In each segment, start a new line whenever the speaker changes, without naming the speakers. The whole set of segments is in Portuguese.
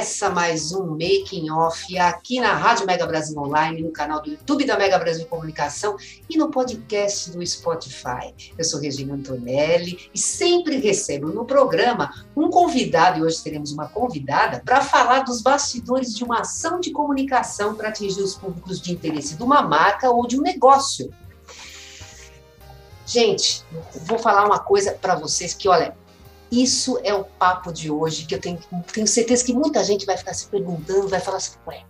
Começa mais um Making Off aqui na Rádio Mega Brasil Online, no canal do YouTube da Mega Brasil Comunicação e no podcast do Spotify. Eu sou Regina Antonelli e sempre recebo no programa um convidado, e hoje teremos uma convidada, para falar dos bastidores de uma ação de comunicação para atingir os públicos de interesse de uma marca ou de um negócio. Gente, vou falar uma coisa para vocês que, olha, isso é o papo de hoje, que eu tenho, tenho certeza que muita gente vai ficar se perguntando, vai falar assim, ué,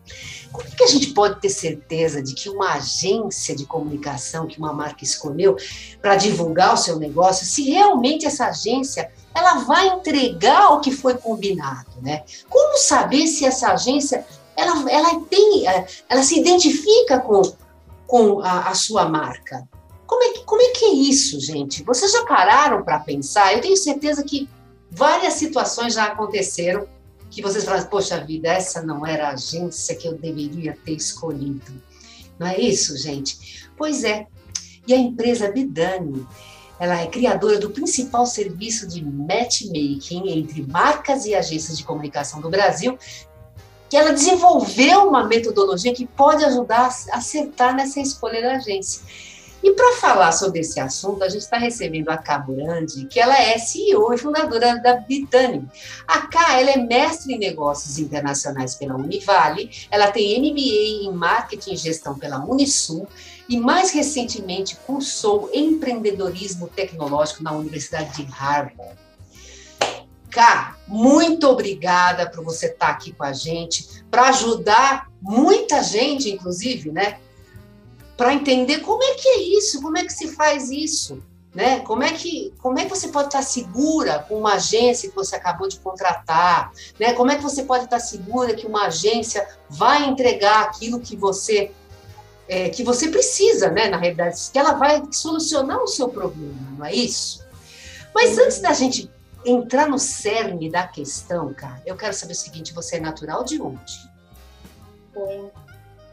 como é que a gente pode ter certeza de que uma agência de comunicação que uma marca escolheu para divulgar o seu negócio, se realmente essa agência ela vai entregar o que foi combinado, né? Como saber se essa agência ela, ela tem, ela se identifica com, com a, a sua marca? Como é, que, como é que é isso, gente? Vocês já pararam para pensar? Eu tenho certeza que várias situações já aconteceram que vocês falam, poxa vida, essa não era a agência que eu deveria ter escolhido. Não é isso, gente? Pois é. E a empresa Bidani, ela é criadora do principal serviço de matchmaking entre marcas e agências de comunicação do Brasil, que ela desenvolveu uma metodologia que pode ajudar a acertar nessa escolha da agência. E para falar sobre esse assunto, a gente está recebendo a Ká Burandi, que ela é CEO e fundadora da Bitani. A Ká, ela é mestre em negócios internacionais pela Univale, ela tem MBA em marketing e gestão pela Unisul e mais recentemente cursou empreendedorismo tecnológico na Universidade de Harvard. Cá, muito obrigada por você estar tá aqui com a gente, para ajudar muita gente, inclusive, né? Para entender como é que é isso, como é que se faz isso, né? Como é que como é que você pode estar segura com uma agência que você acabou de contratar, né? Como é que você pode estar segura que uma agência vai entregar aquilo que você é, que você precisa, né? Na realidade, que ela vai solucionar o seu problema, não é isso? Mas antes da gente entrar no cerne da questão, cara, eu quero saber o seguinte: você é natural de onde?
Bom,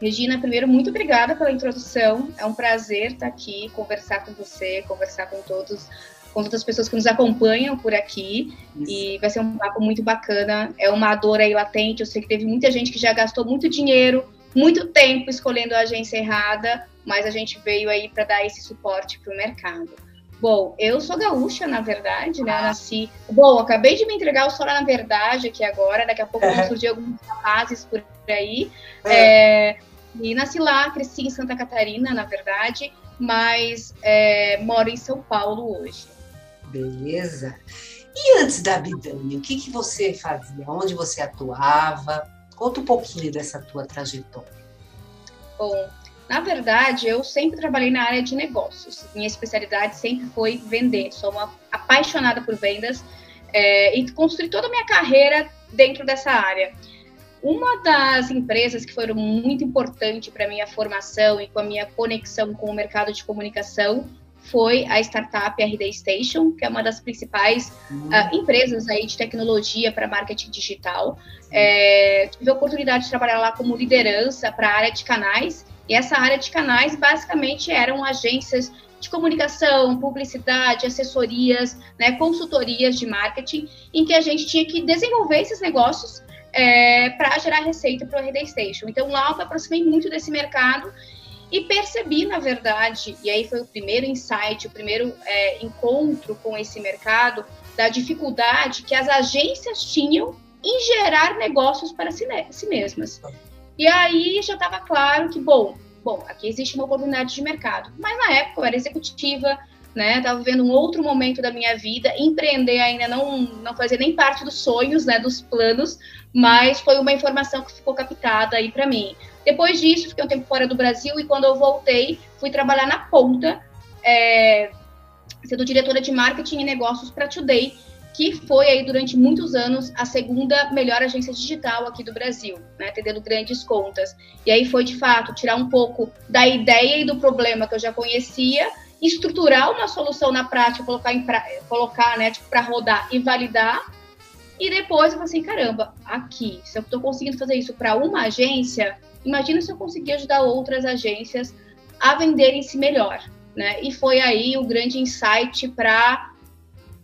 Regina, primeiro, muito obrigada pela introdução. É um prazer estar aqui, conversar com você, conversar com todos, com todas as pessoas que nos acompanham por aqui. Isso. E vai ser um papo muito bacana. É uma dor aí latente. Eu sei que teve muita gente que já gastou muito dinheiro, muito tempo escolhendo a agência errada, mas a gente veio aí para dar esse suporte para o mercado. Bom, eu sou gaúcha, na verdade, né? Eu nasci. Bom, acabei de me entregar o Sora na Verdade aqui agora. Daqui a pouco vão surgir alguns rapazes por aí. É. É, e nasci lá, cresci em Santa Catarina, na verdade, mas é, moro em São Paulo hoje.
Beleza. E antes da Bidani, o que, que você fazia? Onde você atuava? Conta um pouquinho dessa tua trajetória.
Bom, na verdade, eu sempre trabalhei na área de negócios. Minha especialidade sempre foi vender. Sou uma apaixonada por vendas é, e construí toda a minha carreira dentro dessa área. Uma das empresas que foram muito importante para minha formação e com a minha conexão com o mercado de comunicação foi a startup RD Station, que é uma das principais uhum. uh, empresas aí de tecnologia para marketing digital. É, tive a oportunidade de trabalhar lá como liderança para a área de canais, e essa área de canais basicamente eram agências de comunicação, publicidade, assessorias, né, consultorias de marketing, em que a gente tinha que desenvolver esses negócios é, para gerar receita para o RD Station. Então lá eu me aproximei muito desse mercado e percebi, na verdade, e aí foi o primeiro insight, o primeiro é, encontro com esse mercado, da dificuldade que as agências tinham em gerar negócios para si, si mesmas. E aí já estava claro que, bom, bom, aqui existe uma oportunidade de mercado. Mas na época eu era executiva, né? Tava vivendo um outro momento da minha vida, empreender ainda não não fazia nem parte dos sonhos, né, dos planos, mas foi uma informação que ficou captada aí para mim. Depois disso, fiquei um tempo fora do Brasil e quando eu voltei, fui trabalhar na ponta é, sendo diretora de marketing e negócios para Today, que foi aí durante muitos anos a segunda melhor agência digital aqui do Brasil, né, atendendo grandes contas. E aí foi de fato tirar um pouco da ideia e do problema que eu já conhecia, estruturar uma solução na prática, colocar em pra, colocar, né, tipo, para rodar e validar. E depois eu falei assim, caramba, aqui, se eu estou conseguindo fazer isso para uma agência, imagina se eu conseguir ajudar outras agências a venderem-se melhor, né? E foi aí o grande insight para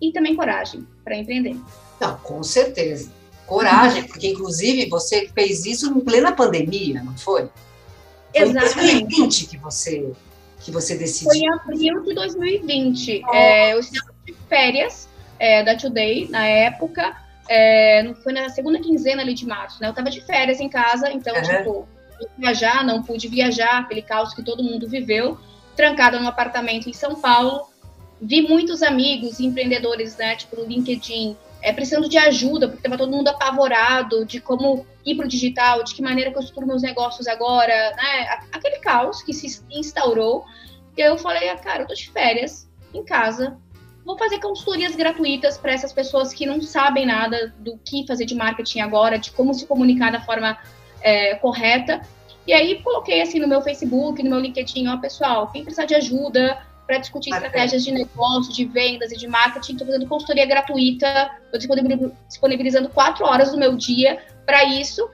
e também coragem para empreender.
Não, com certeza. Coragem, porque inclusive você fez isso em plena pandemia, não foi?
Foi Exatamente.
em 2020 que você, que você decidiu.
Foi em abril de 2020. Oh. É, eu estava de férias é, da Today, na época. É, foi na segunda quinzena ali de março, né? Eu estava de férias em casa, então, uhum. tipo, viajar, não pude viajar, aquele caos que todo mundo viveu, trancada num apartamento em São Paulo vi muitos amigos empreendedores, né, tipo no LinkedIn, é, precisando de ajuda, porque estava todo mundo apavorado de como ir para o digital, de que maneira que eu estruturo meus negócios agora, né? Aquele caos que se instaurou. E eu falei, ah, cara, eu tô de férias, em casa, vou fazer consultorias gratuitas para essas pessoas que não sabem nada do que fazer de marketing agora, de como se comunicar da forma é, correta. E aí coloquei assim no meu Facebook, no meu LinkedIn, ó, pessoal, quem precisar de ajuda, para discutir estratégias de negócio, de vendas e de marketing. Estou fazendo consultoria gratuita, estou disponibilizando quatro horas do meu dia para isso.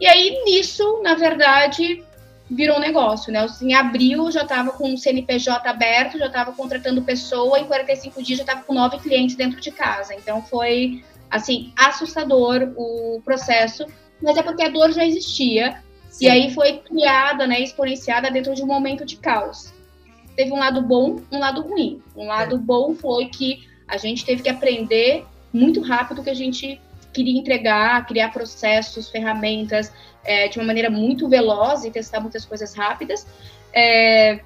E aí, nisso, na verdade, virou um negócio, né? Em abril já estava com o CNPJ aberto, já estava contratando pessoa, em 45 dias já estava com nove clientes dentro de casa. Então foi, assim, assustador o processo, mas é porque a dor já existia. Sim. E aí foi criada, né, exponenciada dentro de um momento de caos teve um lado bom, um lado ruim. Um lado é. bom foi que a gente teve que aprender muito rápido o que a gente queria entregar, criar processos, ferramentas é, de uma maneira muito veloz e testar muitas coisas rápidas. É,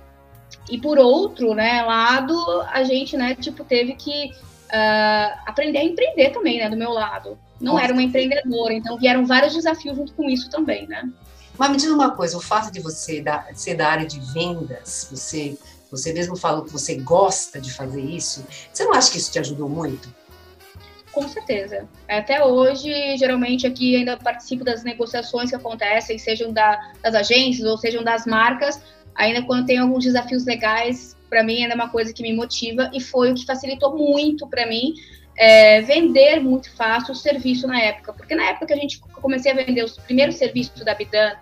e por outro, né, lado, a gente, né, tipo, teve que uh, aprender a empreender também, né, do meu lado. Não Nossa. era uma empreendedora, então vieram vários desafios junto com isso também, né.
Mas me diz uma coisa, o fato de você da, ser da área de vendas, você você mesmo falou que você gosta de fazer isso. Você não acha que isso te ajudou muito?
Com certeza. Até hoje, geralmente aqui ainda participo das negociações que acontecem, sejam da, das agências ou sejam das marcas. Ainda quando tem alguns desafios legais, para mim ainda é uma coisa que me motiva e foi o que facilitou muito para mim é, vender muito fácil o serviço na época. Porque na época que a gente comecei a vender os primeiros serviços da Bidan,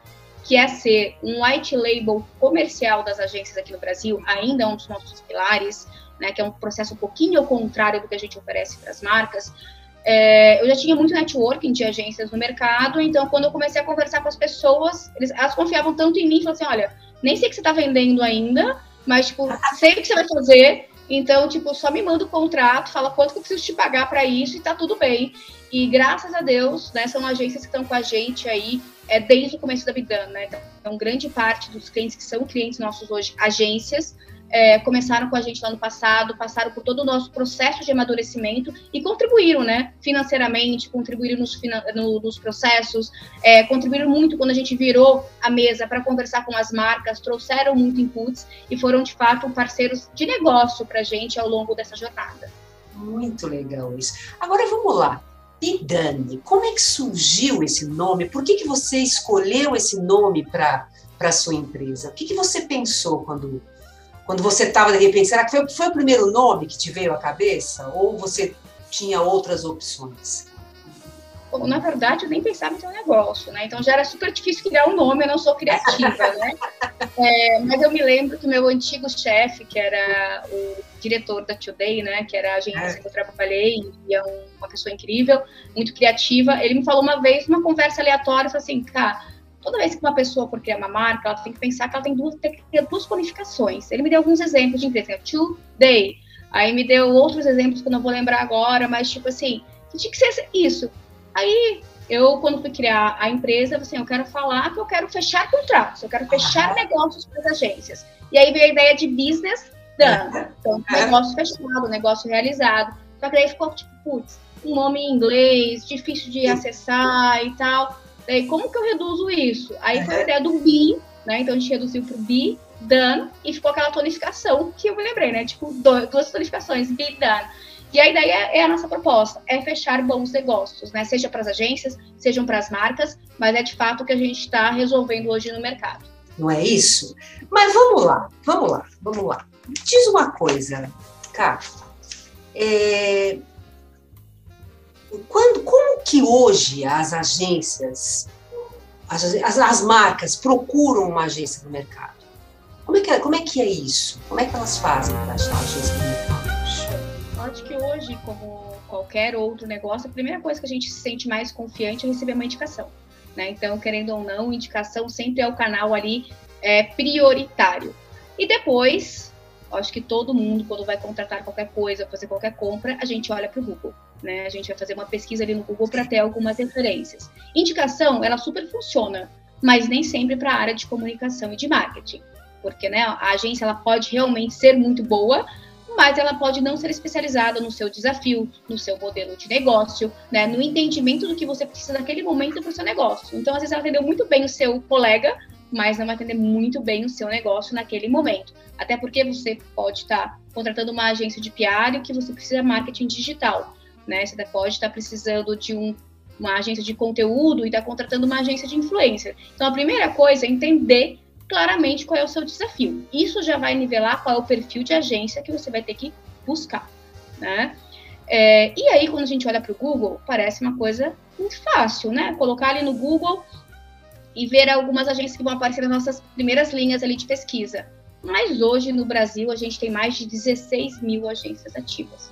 que é ser um white label comercial das agências aqui no Brasil, ainda é um dos nossos pilares, né, que é um processo um pouquinho ao contrário do que a gente oferece para as marcas. É, eu já tinha muito networking de agências no mercado, então quando eu comecei a conversar com as pessoas, eles, elas confiavam tanto em mim, falaram assim, olha, nem sei o que você está vendendo ainda, mas, tipo, sei o que você vai fazer, então, tipo, só me manda o contrato, fala quanto que eu preciso te pagar para isso e tá tudo bem. E graças a Deus, né, são agências que estão com a gente aí é, desde o começo da Bidan, né? Então, grande parte dos clientes que são clientes nossos hoje, agências, é, começaram com a gente lá no passado, passaram por todo o nosso processo de amadurecimento e contribuíram, né, financeiramente, contribuíram nos, no, nos processos, é, contribuíram muito quando a gente virou a mesa para conversar com as marcas, trouxeram muito inputs e foram, de fato, parceiros de negócio para a gente ao longo dessa jornada.
Muito legal isso. Agora vamos lá. Bidani, como é que surgiu esse nome? Por que, que você escolheu esse nome para a sua empresa? O que, que você pensou quando, quando você estava, de repente, será que foi, foi o primeiro nome que te veio à cabeça? Ou você tinha outras opções?
Na verdade, eu nem pensava em ter um negócio, né? Então já era super difícil criar um nome, eu não sou criativa, né? É, mas eu me lembro que meu antigo chefe, que era o diretor da Today, né? Que era a agência é. que eu trabalhei, e é uma pessoa incrível, muito criativa. Ele me falou uma vez, numa conversa aleatória, assim, cara, toda vez que uma pessoa for criar uma marca, ela tem que pensar que ela tem duas, tem que ter duas bonificações. Ele me deu alguns exemplos de empresa, Today. Aí me deu outros exemplos que eu não vou lembrar agora, mas tipo assim, tinha que ser isso Aí eu, quando fui criar a empresa, assim, eu quero falar que eu quero fechar contratos, eu quero fechar negócios para as agências. E aí veio a ideia de business done. Então, negócio fechado, negócio realizado. Só que daí ficou tipo, putz, um nome em inglês, difícil de acessar e tal. Daí, como que eu reduzo isso? Aí foi a ideia do BI, né? Então a gente reduziu para o BI, done, e ficou aquela tonificação que eu me lembrei, né? Tipo, duas tonificações, be done. E a ideia é a nossa proposta, é fechar bons negócios, né? Seja para as agências, sejam para as marcas, mas é de fato o que a gente está resolvendo hoje no mercado.
Não é isso? Mas vamos lá, vamos lá, vamos lá. Diz uma coisa, Cá. É... Quando, como que hoje as agências, as, as, as marcas procuram uma agência no mercado? Como é que é, como é, que é isso? Como é que elas fazem para achar uma agência no mercado?
Acho que hoje, como qualquer outro negócio, a primeira coisa que a gente se sente mais confiante é receber uma indicação. Né? Então, querendo ou não, indicação sempre é o canal ali é, prioritário. E depois, acho que todo mundo, quando vai contratar qualquer coisa, fazer qualquer compra, a gente olha para o Google. Né? A gente vai fazer uma pesquisa ali no Google para ter algumas referências. Indicação, ela super funciona, mas nem sempre para a área de comunicação e de marketing. Porque né, a agência ela pode realmente ser muito boa, mas ela pode não ser especializada no seu desafio, no seu modelo de negócio, né, no entendimento do que você precisa naquele momento para o seu negócio. Então, às vezes, ela atendeu muito bem o seu colega, mas não vai atender muito bem o seu negócio naquele momento. Até porque você pode estar tá contratando uma agência de PR que você precisa marketing digital. Né? Você pode estar tá precisando de um, uma agência de conteúdo e está contratando uma agência de influencer. Então, a primeira coisa é entender claramente qual é o seu desafio. Isso já vai nivelar qual é o perfil de agência que você vai ter que buscar, né? É, e aí, quando a gente olha para o Google, parece uma coisa muito fácil, né? Colocar ali no Google e ver algumas agências que vão aparecer nas nossas primeiras linhas ali de pesquisa. Mas hoje, no Brasil, a gente tem mais de 16 mil agências ativas.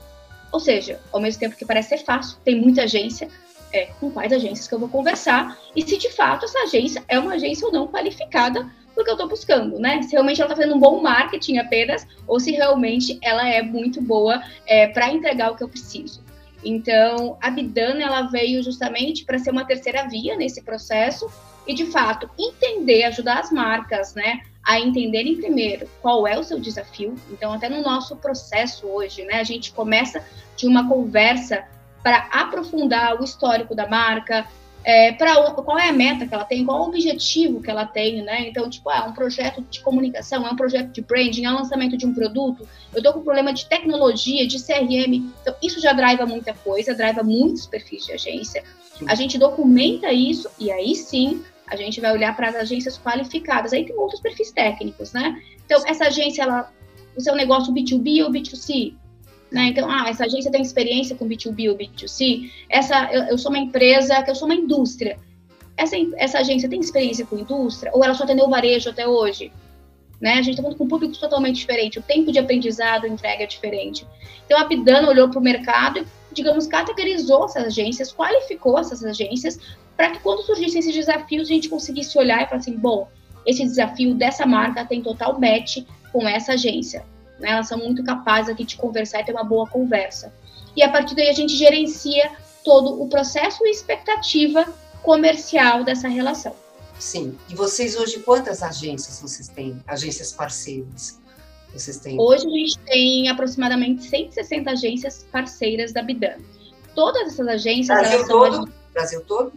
Ou seja, ao mesmo tempo que parece ser fácil, tem muita agência, é, com quais agências que eu vou conversar e se de fato essa agência é uma agência ou não qualificada porque eu estou buscando, né? Se realmente ela está fazendo um bom marketing apenas, ou se realmente ela é muito boa é, para entregar o que eu preciso. Então, a Bidana ela veio justamente para ser uma terceira via nesse processo e, de fato, entender, ajudar as marcas, né, a entenderem primeiro qual é o seu desafio. Então, até no nosso processo hoje, né, a gente começa de uma conversa para aprofundar o histórico da marca, é, para qual é a meta que ela tem, qual é o objetivo que ela tem, né? Então, tipo, é um projeto de comunicação, é um projeto de branding, é um lançamento de um produto. Eu tô com problema de tecnologia, de CRM. Então, isso já driva muita coisa, driva muitos perfis de agência. A gente documenta isso e aí sim a gente vai olhar para as agências qualificadas. Aí tem outros perfis técnicos, né? Então, essa agência, ela, o seu negócio B2B ou B2C? Né? Então, ah, essa agência tem experiência com B2B ou B2C, essa, eu, eu sou uma empresa, que eu sou uma indústria. Essa, essa agência tem experiência com indústria ou ela só atendeu varejo até hoje? Né? A gente está falando com públicos totalmente diferentes, o tempo de aprendizado, entrega é diferente. Então, a Pidana olhou para o mercado e, digamos, categorizou essas agências, qualificou essas agências, para que quando surgissem esses desafios, a gente conseguisse olhar e falar assim, bom, esse desafio dessa marca tem total match com essa agência né? Elas são muito capazes aqui de conversar e ter uma boa conversa. E a partir daí a gente gerencia todo o processo e expectativa comercial dessa relação.
Sim. E vocês hoje quantas agências vocês têm? Agências parceiras? Vocês têm?
Hoje a gente tem aproximadamente 160 agências parceiras da Bidan. Todas essas agências
Brasil todo? Brasil todo?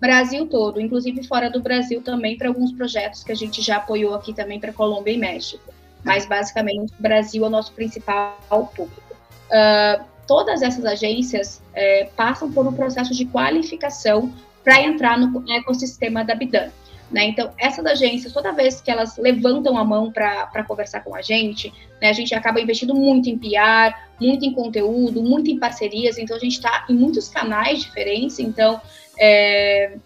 Brasil todo, inclusive fora do Brasil também para alguns projetos que a gente já apoiou aqui também para Colômbia e México mas basicamente o Brasil é o nosso principal público. Uh, todas essas agências é, passam por um processo de qualificação para entrar no ecossistema da Bidan. Né? Então, essas agências, toda vez que elas levantam a mão para conversar com a gente, né, a gente acaba investindo muito em PR, muito em conteúdo, muito em parcerias. Então, a gente está em muitos canais diferentes. Então, é,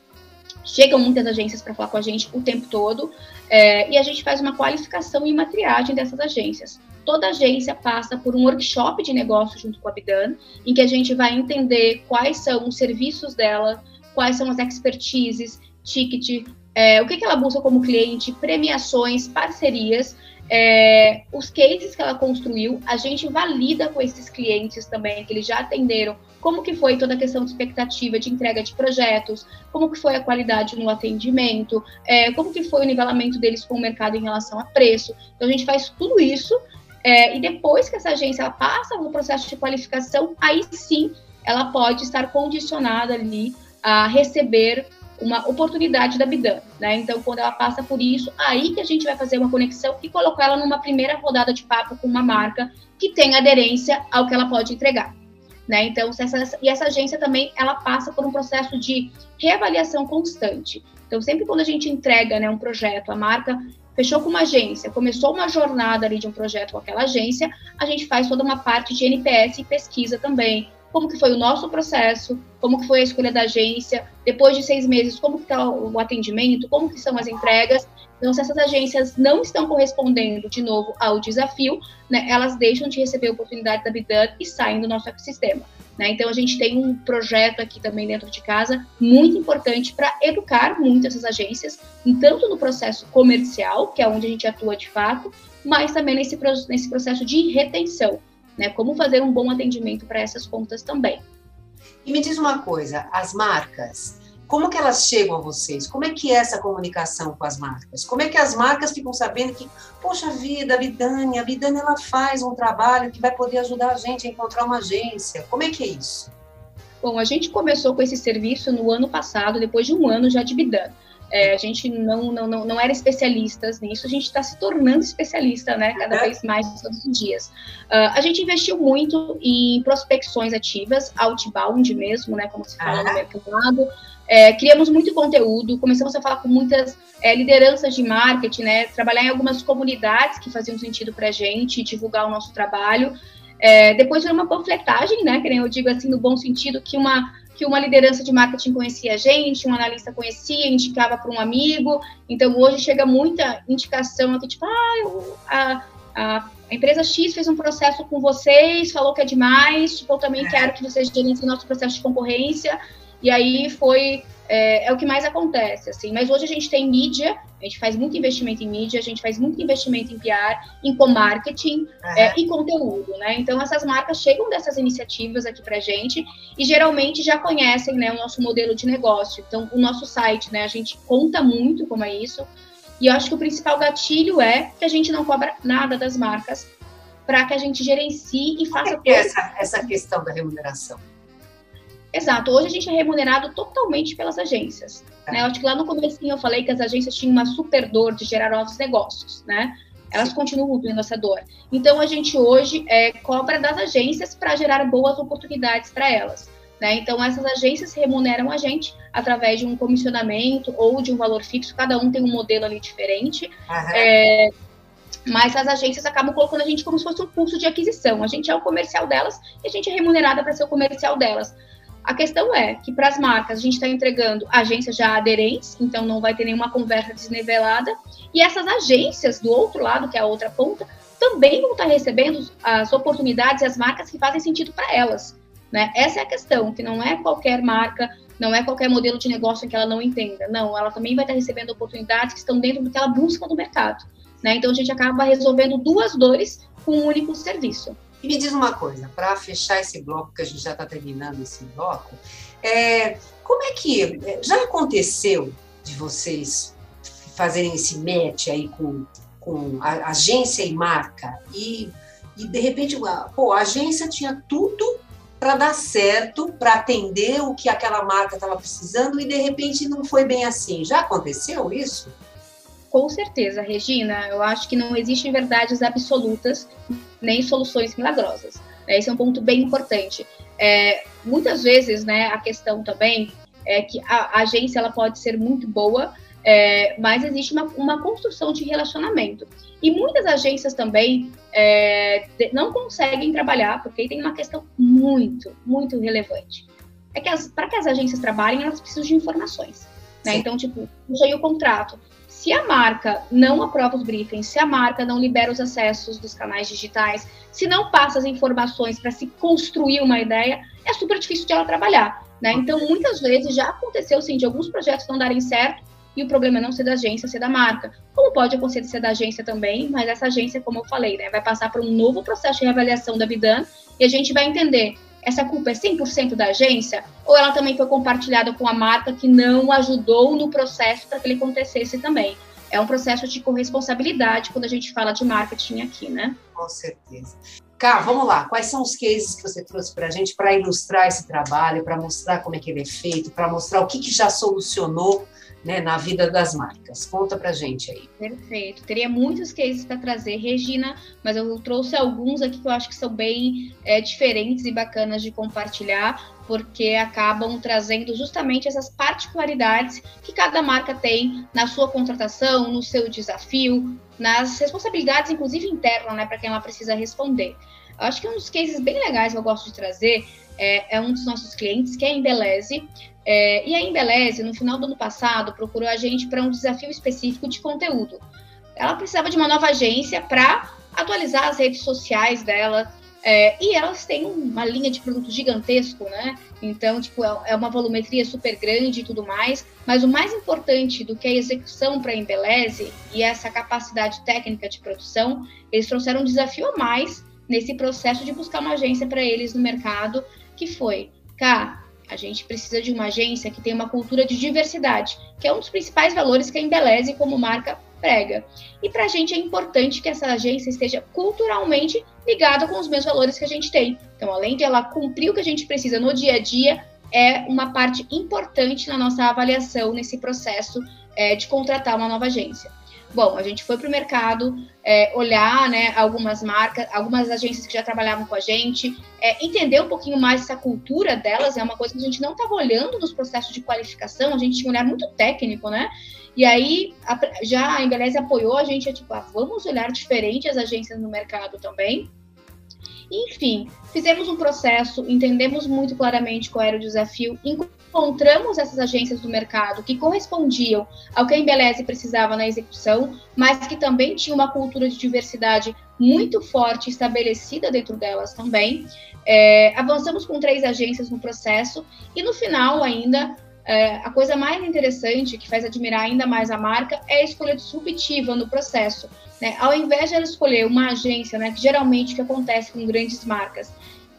chegam muitas agências para falar com a gente o tempo todo. É, e a gente faz uma qualificação e uma triagem dessas agências. Toda agência passa por um workshop de negócio junto com a Bidan, em que a gente vai entender quais são os serviços dela, quais são as expertises, ticket, é, o que, que ela busca como cliente, premiações, parcerias, é, os cases que ela construiu, a gente valida com esses clientes também, que eles já atenderam como que foi toda a questão de expectativa de entrega de projetos, como que foi a qualidade no atendimento, é, como que foi o nivelamento deles com o mercado em relação a preço. Então a gente faz tudo isso é, e depois que essa agência passa no processo de qualificação, aí sim ela pode estar condicionada ali a receber uma oportunidade da Bidan, né? Então, quando ela passa por isso, aí que a gente vai fazer uma conexão e colocar ela numa primeira rodada de papo com uma marca que tem aderência ao que ela pode entregar. Né? Então, essa, e essa agência também ela passa por um processo de reavaliação constante. Então, sempre quando a gente entrega né, um projeto, a marca fechou com uma agência, começou uma jornada ali de um projeto com aquela agência, a gente faz toda uma parte de NPS e pesquisa também. Como que foi o nosso processo, como que foi a escolha da agência, depois de seis meses, como que está o atendimento, como que são as entregas, então, se essas agências não estão correspondendo de novo ao desafio, né, elas deixam de receber a oportunidade da Bidan e saem do nosso ecossistema. Né? Então, a gente tem um projeto aqui também dentro de casa muito importante para educar muito essas agências, tanto no processo comercial, que é onde a gente atua de fato, mas também nesse, nesse processo de retenção. Né? Como fazer um bom atendimento para essas contas também.
E me diz uma coisa, as marcas, como que elas chegam a vocês? Como é que é essa comunicação com as marcas? Como é que as marcas ficam sabendo que, poxa vida, a Bidani, a Bidani ela faz um trabalho que vai poder ajudar a gente a encontrar uma agência. Como é que é isso?
Bom, a gente começou com esse serviço no ano passado, depois de um ano já de Bidani. É, a gente não, não, não, não era especialistas nisso, a gente está se tornando especialista, né, cada é. vez mais todos os dias. Uh, a gente investiu muito em prospecções ativas, outbound mesmo, né, como se fala no mercado, é, criamos muito conteúdo, começamos a falar com muitas é, lideranças de marketing, né? Trabalhar em algumas comunidades que faziam sentido para a gente, divulgar o nosso trabalho. É, depois foi uma panfletagem, né? Que nem eu digo assim, no bom sentido, que uma, que uma liderança de marketing conhecia a gente, um analista conhecia, indicava para um amigo. Então hoje chega muita indicação aqui, tipo, ah, a, a, empresa X fez um processo com vocês, falou que é demais, tipo, eu também é. quero que vocês gerenciem nosso processo de concorrência. E aí foi é, é, o que mais acontece, assim. Mas hoje a gente tem mídia, a gente faz muito investimento em mídia, a gente faz muito investimento em PR, em co-marketing uhum. é, e conteúdo, né? Então essas marcas chegam dessas iniciativas aqui pra gente e geralmente já conhecem, né, o nosso modelo de negócio. Então o nosso site, né, a gente conta muito como é isso. E eu acho que o principal gatilho é que a gente não cobra nada das marcas para que a gente gerencie e faça.
Como é, é essa, essa questão da remuneração?
Exato. Hoje a gente é remunerado totalmente pelas agências. É. Né? Eu acho que lá no começo eu falei que as agências tinham uma super dor de gerar novos negócios, né? Elas Sim. continuam tendo essa dor. Então a gente hoje é, cobra das agências para gerar boas oportunidades para elas. Né? Então essas agências remuneram a gente através de um comissionamento ou de um valor fixo. Cada um tem um modelo ali diferente. É, mas as agências acabam colocando a gente como se fosse um curso de aquisição. A gente é o comercial delas e a gente é remunerada para ser o comercial delas. A questão é que para as marcas a gente está entregando agências já aderentes, então não vai ter nenhuma conversa desnivelada, e essas agências do outro lado, que é a outra ponta, também vão estar tá recebendo as oportunidades e as marcas que fazem sentido para elas. Né? Essa é a questão, que não é qualquer marca, não é qualquer modelo de negócio que ela não entenda. Não, ela também vai estar tá recebendo oportunidades que estão dentro do que ela busca no mercado. Né? Então a gente acaba resolvendo duas dores com um único serviço.
E me diz uma coisa, para fechar esse bloco, que a gente já está terminando esse bloco, é, como é que é, já aconteceu de vocês fazerem esse match aí com, com a agência e marca e, e de repente, pô, a agência tinha tudo para dar certo, para atender o que aquela marca estava precisando e de repente não foi bem assim. Já aconteceu isso?
Com certeza, Regina. Eu acho que não existem verdades absolutas nem soluções milagrosas. Né? Esse é um ponto bem importante. É, muitas vezes, né, a questão também é que a, a agência ela pode ser muito boa, é, mas existe uma, uma, construção de relacionamento. E muitas agências também é, não conseguem trabalhar, porque tem uma questão muito, muito relevante. É que para que as agências trabalhem, elas precisam de informações. Né? Então, tipo, usei o contrato. Se a marca não aprova os briefings, se a marca não libera os acessos dos canais digitais, se não passa as informações para se construir uma ideia, é super difícil de ela trabalhar. Né? Então, muitas vezes já aconteceu sim de alguns projetos não darem certo e o problema é não ser da agência, ser da marca. Como pode acontecer de ser da agência também, mas essa agência, como eu falei, né, vai passar por um novo processo de reavaliação da Bidan e a gente vai entender essa culpa é 100% da agência ou ela também foi compartilhada com a marca que não ajudou no processo para que ele acontecesse também? É um processo de corresponsabilidade quando a gente fala de marketing aqui, né?
Com certeza. Cá, vamos lá. Quais são os cases que você trouxe para a gente para ilustrar esse trabalho, para mostrar como é que ele é feito, para mostrar o que, que já solucionou né, na vida das marcas? Conta para gente aí.
Perfeito. Teria muitos cases para trazer, Regina, mas eu trouxe alguns aqui que eu acho que são bem é, diferentes e bacanas de compartilhar, porque acabam trazendo justamente essas particularidades que cada marca tem na sua contratação, no seu desafio, nas responsabilidades, inclusive internas, né, para quem ela precisa responder. Eu acho que um dos cases bem legais que eu gosto de trazer é, é um dos nossos clientes, que é a Embeleze. É, e a Embeleze, no final do ano passado, procurou a gente para um desafio específico de conteúdo. Ela precisava de uma nova agência para atualizar as redes sociais dela, é, e elas têm uma linha de produto gigantesco, né? Então, tipo, é, é uma volumetria super grande e tudo mais. Mas o mais importante do que a execução para a Embeleze e essa capacidade técnica de produção, eles trouxeram um desafio a mais nesse processo de buscar uma agência para eles no mercado, que foi, cá, a gente precisa de uma agência que tenha uma cultura de diversidade, que é um dos principais valores que a Embeleze como marca prega. E para a gente é importante que essa agência esteja culturalmente ligada com os mesmos valores que a gente tem. Então, além de ela cumprir o que a gente precisa no dia a dia, é uma parte importante na nossa avaliação nesse processo é, de contratar uma nova agência. Bom, a gente foi para o mercado é, olhar né, algumas marcas, algumas agências que já trabalhavam com a gente, é, entender um pouquinho mais essa cultura delas, é uma coisa que a gente não estava olhando nos processos de qualificação, a gente tinha um olhar muito técnico, né? E aí, a, já a Embeleze apoiou a gente, é tipo, ah, vamos olhar diferente as agências no mercado também. Enfim, fizemos um processo, entendemos muito claramente qual era o desafio, encontramos essas agências do mercado que correspondiam ao que a Embeleze precisava na execução, mas que também tinha uma cultura de diversidade muito forte estabelecida dentro delas também. É, avançamos com três agências no processo e no final ainda é, a coisa mais interessante, que faz admirar ainda mais a marca, é a escolha disruptiva no processo. Né? Ao invés de ela escolher uma agência, né, que geralmente o que acontece com grandes marcas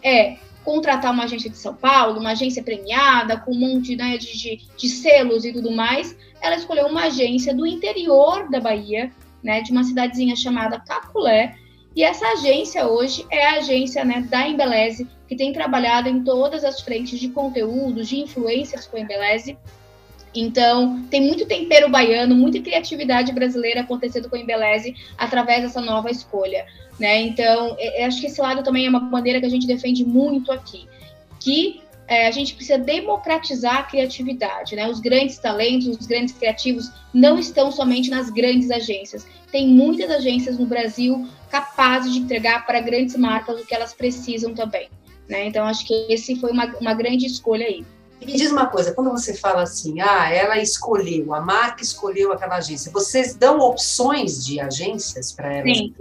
é contratar uma agência de São Paulo, uma agência premiada, com um monte né, de, de, de selos e tudo mais, ela escolheu uma agência do interior da Bahia, né, de uma cidadezinha chamada Caculé, e essa agência hoje é a agência né, da Embeleze, que tem trabalhado em todas as frentes de conteúdos, de influências com a Embeleze. Então, tem muito tempero baiano, muita criatividade brasileira acontecendo com a Embeleze através dessa nova escolha. Né? Então, eu acho que esse lado também é uma bandeira que a gente defende muito aqui, que é, a gente precisa democratizar a criatividade, né? Os grandes talentos, os grandes criativos não estão somente nas grandes agências. Tem muitas agências no Brasil capazes de entregar para grandes marcas o que elas precisam também. Né? Então, acho que esse foi uma, uma grande escolha aí.
Me diz uma coisa, quando você fala assim, ah, ela escolheu, a marca escolheu aquela agência, vocês dão opções de agências para ela
Sim.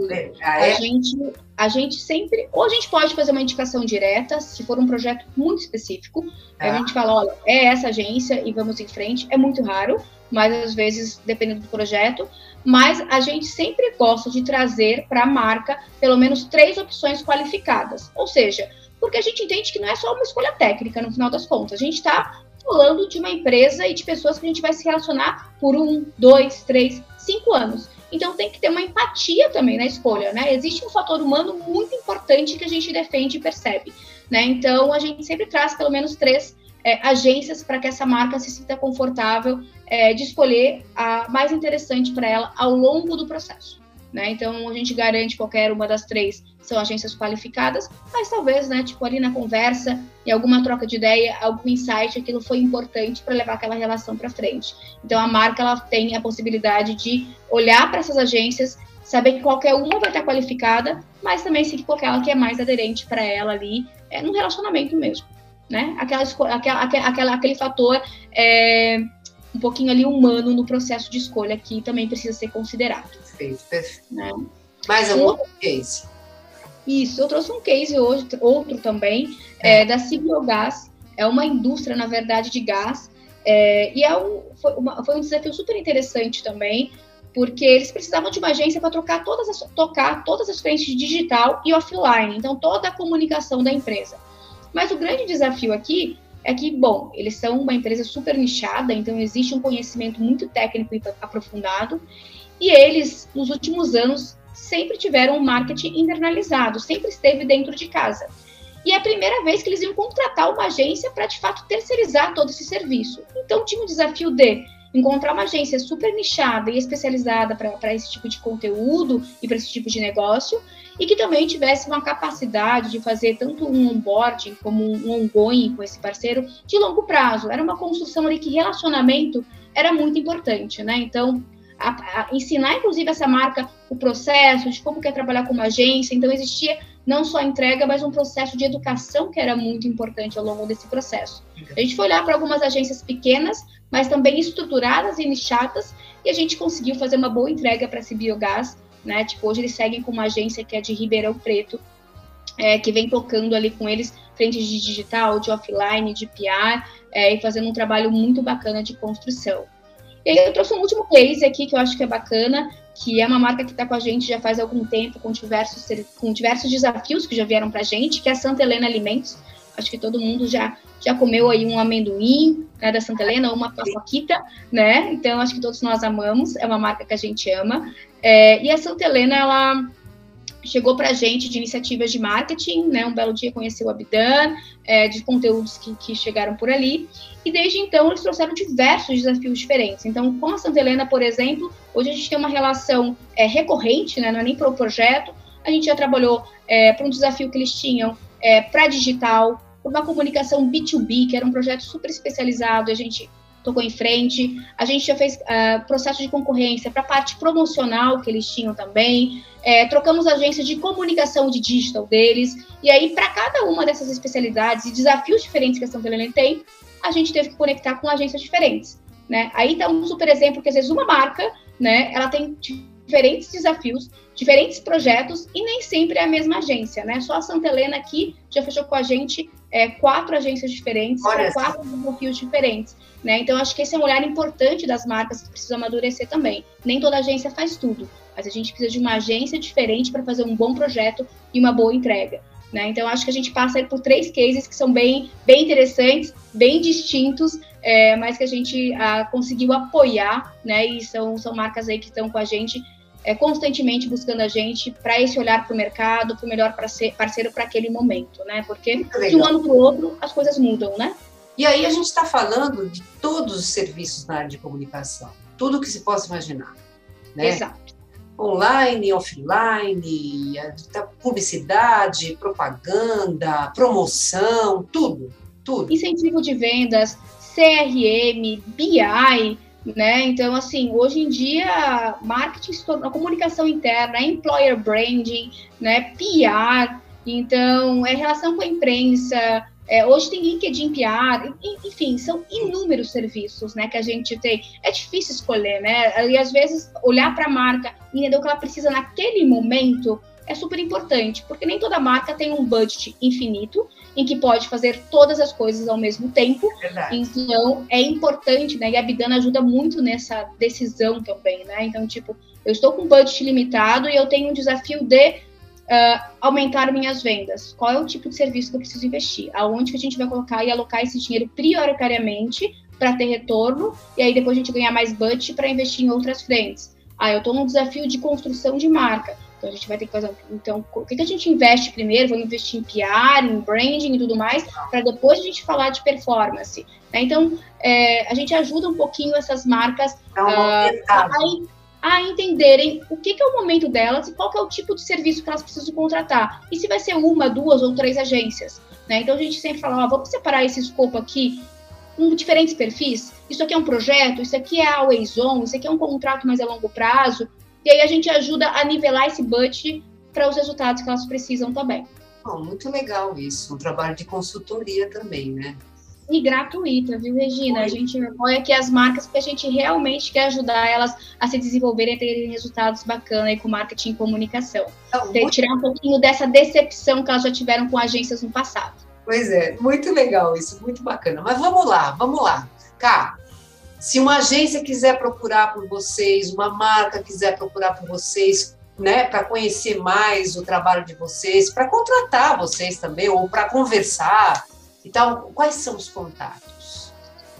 Ah, é? a, gente, a gente sempre, ou a gente pode fazer uma indicação direta, se for um projeto muito específico, ah. a gente fala, olha, é essa agência e vamos em frente, é muito raro, mas às vezes, dependendo do projeto, mas a gente sempre gosta de trazer para a marca pelo menos três opções qualificadas, ou seja, porque a gente entende que não é só uma escolha técnica, no final das contas. A gente está falando de uma empresa e de pessoas que a gente vai se relacionar por um, dois, três, cinco anos. Então tem que ter uma empatia também na escolha, né? Existe um fator humano muito importante que a gente defende e percebe, né? Então a gente sempre traz pelo menos três é, agências para que essa marca se sinta confortável é, de escolher a mais interessante para ela ao longo do processo. Né? Então a gente garante qualquer uma das três são agências qualificadas, mas talvez, né, tipo ali na conversa e alguma troca de ideia, algum insight, aquilo foi importante para levar aquela relação para frente. Então a marca ela tem a possibilidade de olhar para essas agências, saber que qualquer uma vai estar qualificada, mas também seguir com aquela que é mais aderente para ela ali, é, no relacionamento mesmo, né? Aquela, aquela, aquela aquele fator é, um pouquinho ali humano no processo de escolha que também precisa ser considerado.
Perfeito, perfeito. Né? Mais algum outro case?
Isso, eu trouxe um case hoje, outro também, é. É, da Cibiogás. É uma indústria, na verdade, de gás. É, e é um, foi, uma, foi um desafio super interessante também, porque eles precisavam de uma agência para tocar todas as, tocar todas as frentes digital e offline, então toda a comunicação da empresa. Mas o grande desafio aqui é que, bom, eles são uma empresa super nichada, então existe um conhecimento muito técnico e aprofundado, e eles, nos últimos anos, sempre tiveram um marketing internalizado, sempre esteve dentro de casa. E é a primeira vez que eles iam contratar uma agência para, de fato, terceirizar todo esse serviço. Então, tinha o desafio de encontrar uma agência super nichada e especializada para esse tipo de conteúdo e para esse tipo de negócio, e que também tivesse uma capacidade de fazer tanto um onboarding como um ongoing com esse parceiro de longo prazo. Era uma construção ali que relacionamento era muito importante, né? Então, a, a ensinar, inclusive, essa marca o processo de como quer trabalhar com uma agência. Então, existia não só entrega, mas um processo de educação que era muito importante ao longo desse processo. A gente foi olhar para algumas agências pequenas, mas também estruturadas e nichadas, e a gente conseguiu fazer uma boa entrega para esse biogás né? Tipo, hoje eles seguem com uma agência que é de Ribeirão Preto, é, que vem tocando ali com eles frente de digital, de offline, de PR, é, e fazendo um trabalho muito bacana de construção. E aí eu trouxe um último case aqui que eu acho que é bacana, que é uma marca que está com a gente já faz algum tempo, com diversos, com diversos desafios que já vieram para a gente, que é a Santa Helena Alimentos. Acho que todo mundo já, já comeu aí um amendoim né, da Santa Helena, ou uma paçoquita, né? Então, acho que todos nós amamos, é uma marca que a gente ama. É, e a Santa Helena, ela chegou para a gente de iniciativas de marketing, né? Um belo dia conheceu o Abdan, é, de conteúdos que, que, chegaram por ali, e desde então eles trouxeram diversos desafios diferentes. Então, com a Santa Helena, por exemplo, hoje a gente tem uma relação é, recorrente, né? Não é nem para o projeto, a gente já trabalhou é, para um desafio que eles tinham é, para digital, uma comunicação B2B, que era um projeto super especializado, a gente tocou em frente. A gente já fez uh, processo de concorrência para a parte promocional que eles tinham também. É, trocamos agências de comunicação de digital deles. E aí, para cada uma dessas especialidades e desafios diferentes que a Santa Helena tem, a gente teve que conectar com agências diferentes. Né? Aí está um super exemplo que às vezes uma marca, né, ela tem diferentes desafios, diferentes projetos e nem sempre é a mesma agência, né? Só a Santa Helena aqui já fechou com a gente é, quatro agências diferentes, quatro desafios diferentes. Né? Então, acho que esse é um olhar importante das marcas que precisam amadurecer também. Nem toda agência faz tudo, mas a gente precisa de uma agência diferente para fazer um bom projeto e uma boa entrega. Né? Então, acho que a gente passa por três cases que são bem, bem interessantes, bem distintos, é, mas que a gente ah, conseguiu apoiar, né? E são, são marcas aí que estão com a gente é, constantemente buscando a gente para esse olhar para o mercado, para o melhor parceiro para aquele momento, né? Porque de um ano para o outro as coisas mudam, né?
E aí a gente está falando de todos os serviços na área de comunicação, tudo que se possa imaginar. Né?
Exato.
Online, offline, publicidade, propaganda, promoção, tudo, tudo.
Incentivo de vendas, CRM, BI, né? Então, assim, hoje em dia, marketing se tornou comunicação interna, employer branding, né? PR, então, é relação com a imprensa, é, hoje tem LinkedIn PR, enfim, são inúmeros serviços né, que a gente tem. É difícil escolher, né? E às vezes olhar para a marca e entender o que ela precisa naquele momento é super importante, porque nem toda marca tem um budget infinito em que pode fazer todas as coisas ao mesmo tempo. Verdade. Então, é importante, né? E a Bidana ajuda muito nessa decisão também, né? Então, tipo, eu estou com um budget limitado e eu tenho um desafio de uh, aumentar minhas vendas? Qual é o tipo de serviço que eu preciso investir? Aonde que a gente vai colocar e alocar esse dinheiro prioritariamente para ter retorno e aí depois a gente ganhar mais budget para investir em outras frentes? Ah, eu estou num desafio de construção de marca. Então a gente vai ter que fazer. Então, o que, que a gente investe primeiro? Vamos investir em PR, em branding e tudo mais, para depois a gente falar de performance. Né? Então, é, a gente ajuda um pouquinho essas marcas uh, a, a entenderem o que, que, é o momento delas e qual é o tipo de serviço que elas precisam contratar. E se vai ser uma, duas ou três agências. Né? Então a gente sempre fala, ó, vamos separar esse escopo aqui com diferentes perfis. Isso aqui é um projeto, isso aqui é always on, isso aqui é um contrato mais a longo prazo. E aí a gente ajuda a nivelar esse budget para os resultados que elas precisam também.
Muito legal isso, um trabalho de consultoria também, né?
E gratuita, viu, Regina? A gente apoia aqui as marcas porque a gente realmente quer ajudar elas a se desenvolverem e terem resultados bacanas com marketing e comunicação. Então. Tirar um pouquinho dessa decepção que elas já tiveram com agências no passado.
Pois é, muito legal isso, muito bacana. Mas vamos lá, vamos lá. Cá, se uma agência quiser procurar por vocês, uma marca quiser procurar por vocês, né, para conhecer mais o trabalho de vocês, para contratar vocês também, ou para conversar, então, quais são os contatos?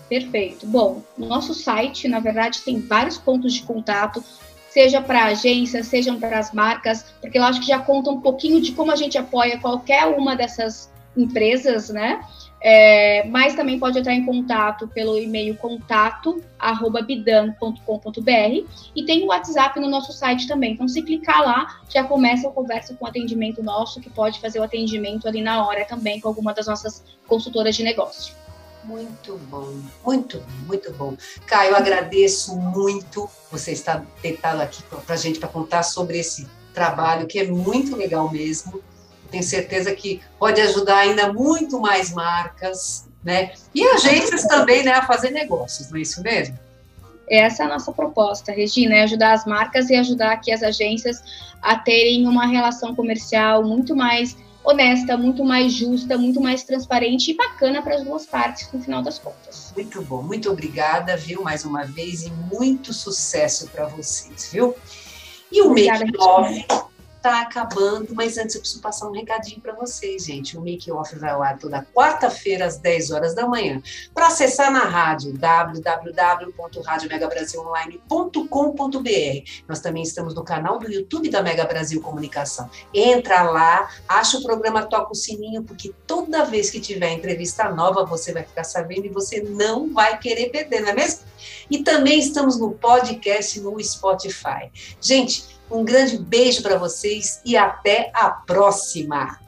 Perfeito. Bom, no nosso site, na verdade, tem vários pontos de contato. seja para agências, sejam para as marcas, porque eu acho que já conta um pouquinho de como a gente apoia qualquer uma dessas empresas, né? É, mas também pode entrar em contato pelo e-mail contato@bidan.com.br e tem o WhatsApp no nosso site também. Então, se clicar lá, já começa a conversa com o atendimento nosso, que pode fazer o atendimento ali na hora também com alguma das nossas consultoras de negócio.
Muito bom, muito, muito bom. Caio, agradeço muito você estar deitado aqui para a gente para contar sobre esse trabalho que é muito legal mesmo. Tenho certeza que pode ajudar ainda muito mais marcas, né? E agências também, né, a fazer negócios, não é isso mesmo?
Essa é a nossa proposta, Regina, é ajudar as marcas e ajudar aqui as agências a terem uma relação comercial muito mais honesta, muito mais justa, muito mais transparente e bacana para as duas partes, no final das contas.
Muito bom, muito obrigada, viu, mais uma vez, e muito sucesso para vocês, viu? E o Make Off está acabando, mas antes eu preciso passar um recadinho para vocês, gente. O Make Off vai ao ar toda quarta-feira, às 10 horas da manhã. Para acessar na rádio, www.radiomegabrasilonline.com.br. Nós também estamos no canal do YouTube da Mega Brasil Comunicação. Entra lá, acha o programa, toca o sininho, porque toda vez que tiver entrevista nova, você vai ficar sabendo e você não vai querer perder, não é mesmo? E também estamos no podcast no Spotify. Gente, um grande beijo para vocês e até a próxima!